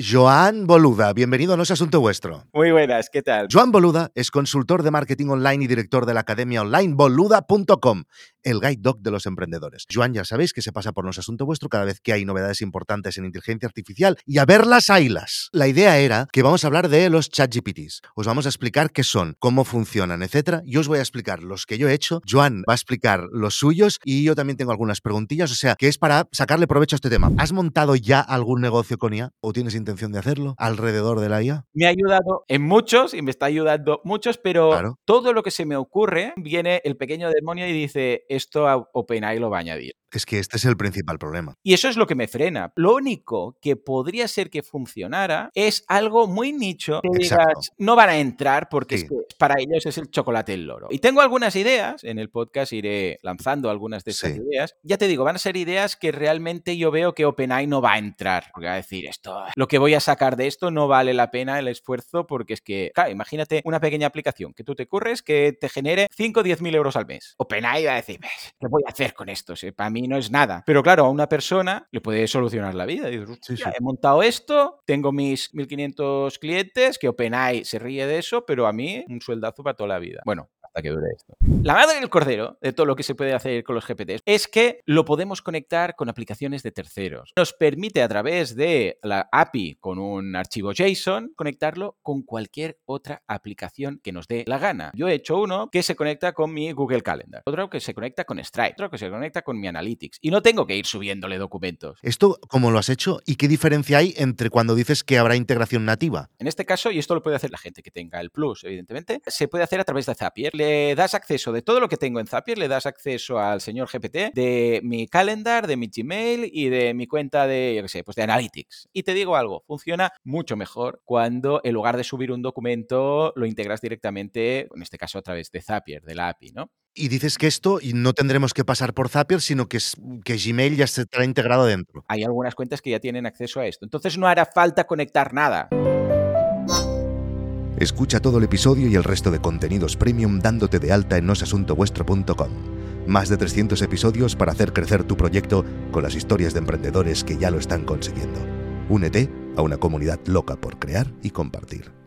Joan Boluda, bienvenido a No es Asunto Vuestro. Muy buenas, ¿qué tal? Joan Boluda es consultor de marketing online y director de la academia online boluda.com, el guide dog de los emprendedores. Joan, ya sabéis que se pasa por No es Asunto Vuestro cada vez que hay novedades importantes en inteligencia artificial y a verlas, haylas. La idea era que vamos a hablar de los ChatGPTs. Os vamos a explicar qué son, cómo funcionan, etcétera. Yo os voy a explicar los que yo he hecho. Joan va a explicar los suyos y yo también tengo algunas preguntillas, o sea, que es para sacarle provecho a este tema. ¿Has montado ya algún negocio con IA o tienes intención de hacerlo alrededor de la IA? Me ha ayudado en muchos y me está ayudando muchos, pero Claro. todo lo que se me ocurre, viene el pequeño demonio y dice, esto a OpenAI lo va a añadir. Es que este es el principal problema. Y eso es lo que me frena. Lo único que podría ser que funcionara es algo muy nicho que digas, no van a entrar porque Sí. es que para ellos es el chocolate el loro. Y tengo algunas ideas, en el podcast iré lanzando algunas de estas Sí. ideas. Ya te digo, van a ser ideas que realmente yo veo que OpenAI no va a entrar. Porque va a decir, esto, lo que voy a sacar de esto no vale la pena el esfuerzo porque es que, claro, imagínate una pequeña aplicación que tú te curres que te genere 5 o 10 mil euros al mes. OpenAI va a decir, "Ves, ¿qué voy a hacer con esto? Si para mí no es nada. Pero claro, a una persona le puede solucionar la vida. Dices, Sí, "Hostia, sí. he montado esto, tengo mis 1500 clientes, que OpenAI se ríe de eso, pero a mí un sueldazo para toda la vida. Bueno, hasta que dure esto. La madre del cordero de todo lo que se puede hacer con los GPTs es que lo podemos conectar con aplicaciones de terceros. Nos permite a través de la API con un archivo JSON conectarlo con cualquier otra aplicación que nos dé la gana. Yo he hecho uno que se conecta con mi Google Calendar, otro que se conecta con Stripe, otro que se conecta con mi Analytics y no tengo que ir subiéndole documentos. ¿Esto cómo lo has hecho y qué diferencia hay entre cuando dices que habrá integración nativa? En este caso, y esto lo puede hacer la gente que tenga el Plus, evidentemente, se puede hacer a través de Zapier. Le das acceso de todo lo que tengo en Zapier, le das acceso al señor GPT de mi calendar, de mi Gmail y de mi cuenta de, yo qué sé, pues de Analytics. Y te digo algo, funciona mucho mejor cuando en lugar de subir un documento lo integras directamente, en este caso a través de Zapier, de la API, ¿no? Y dices que esto y no tendremos que pasar por Zapier, sino que, que Gmail ya estará integrado dentro. Hay algunas cuentas que ya tienen acceso a esto. Entonces no hará falta conectar nada. Escucha todo el episodio y el resto de contenidos premium dándote de alta en nosasuntovuestro.com. Más de 300 episodios para hacer crecer tu proyecto con las historias de emprendedores que ya lo están consiguiendo. Únete a una comunidad loca por crear y compartir.